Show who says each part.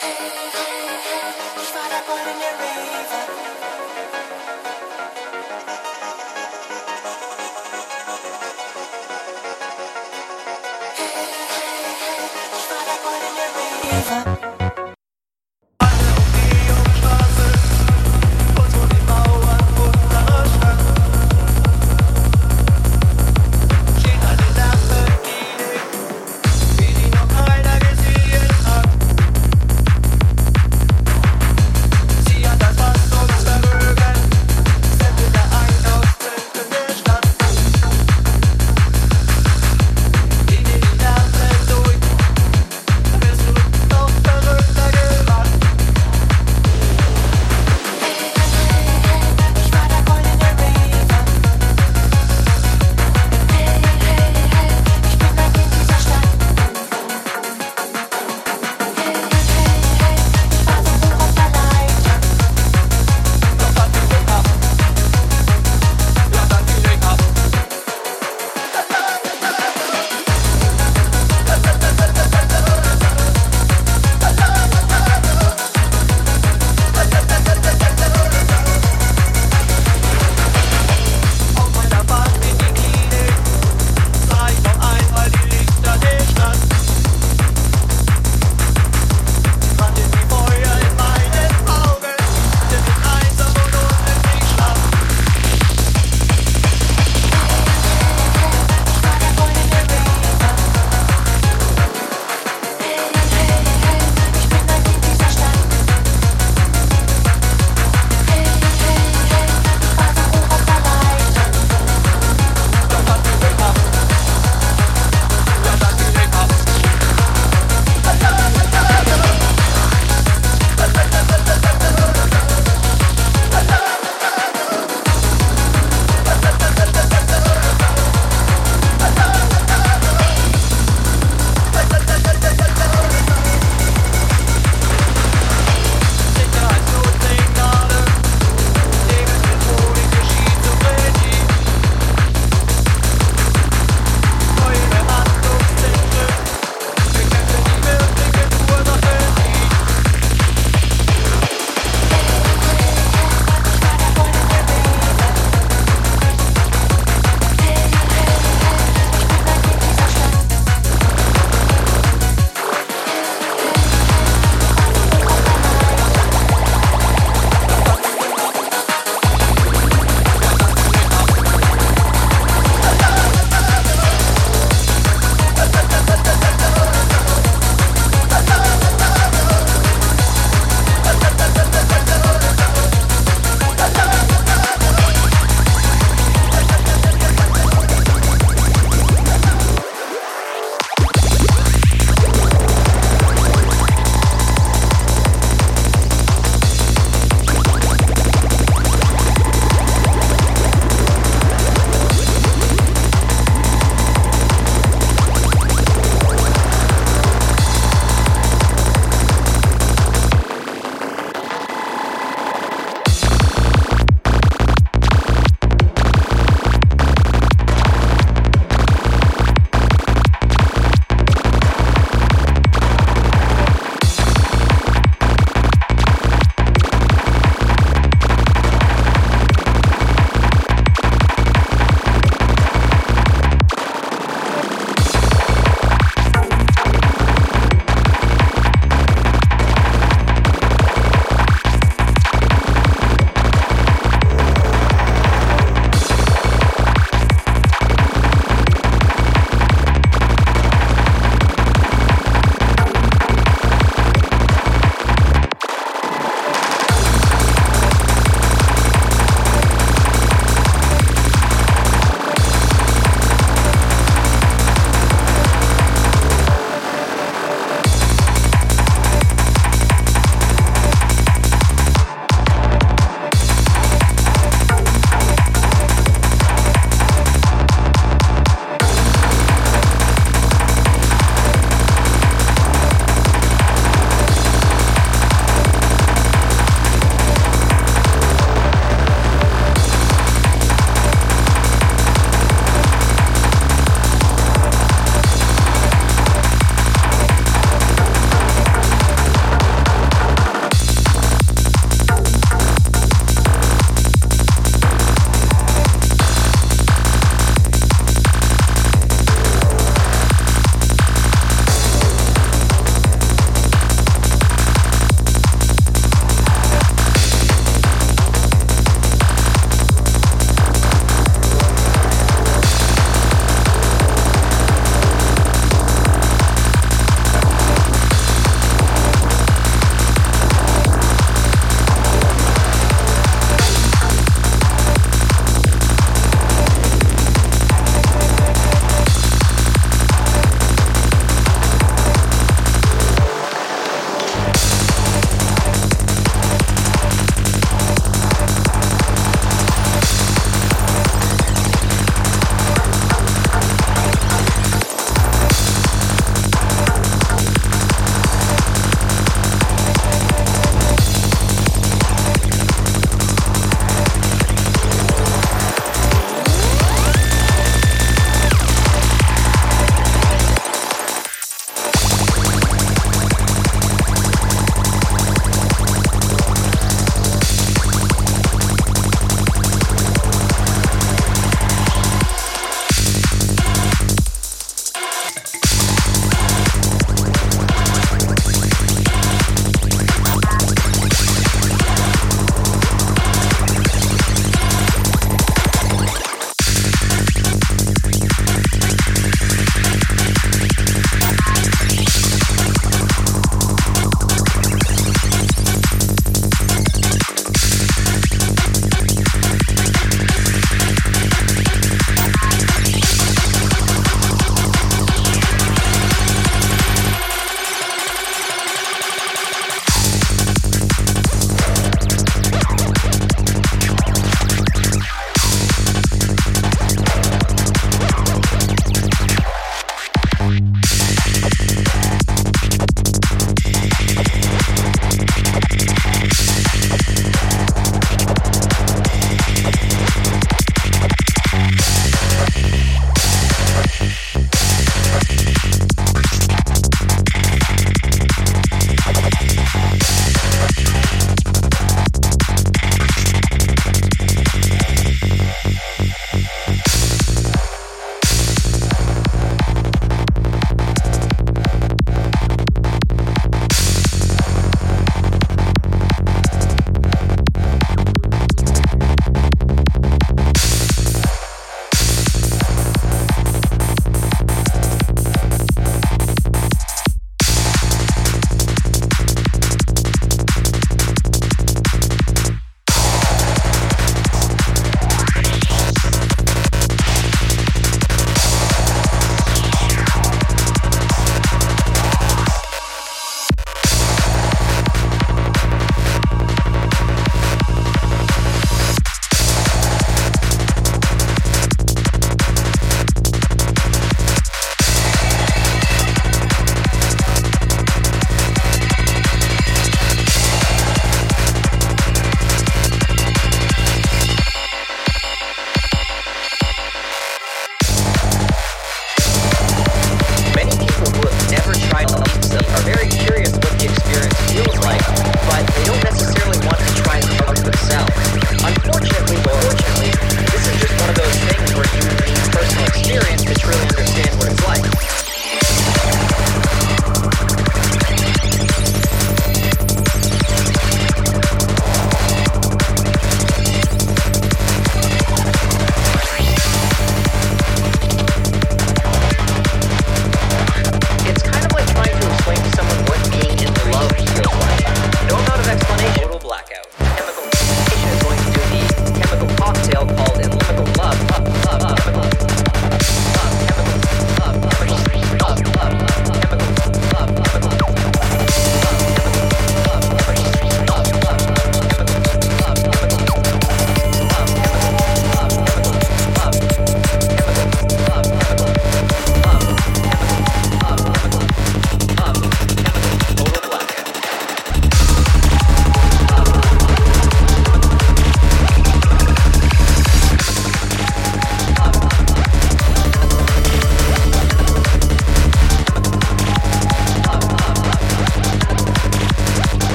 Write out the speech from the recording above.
Speaker 1: Doch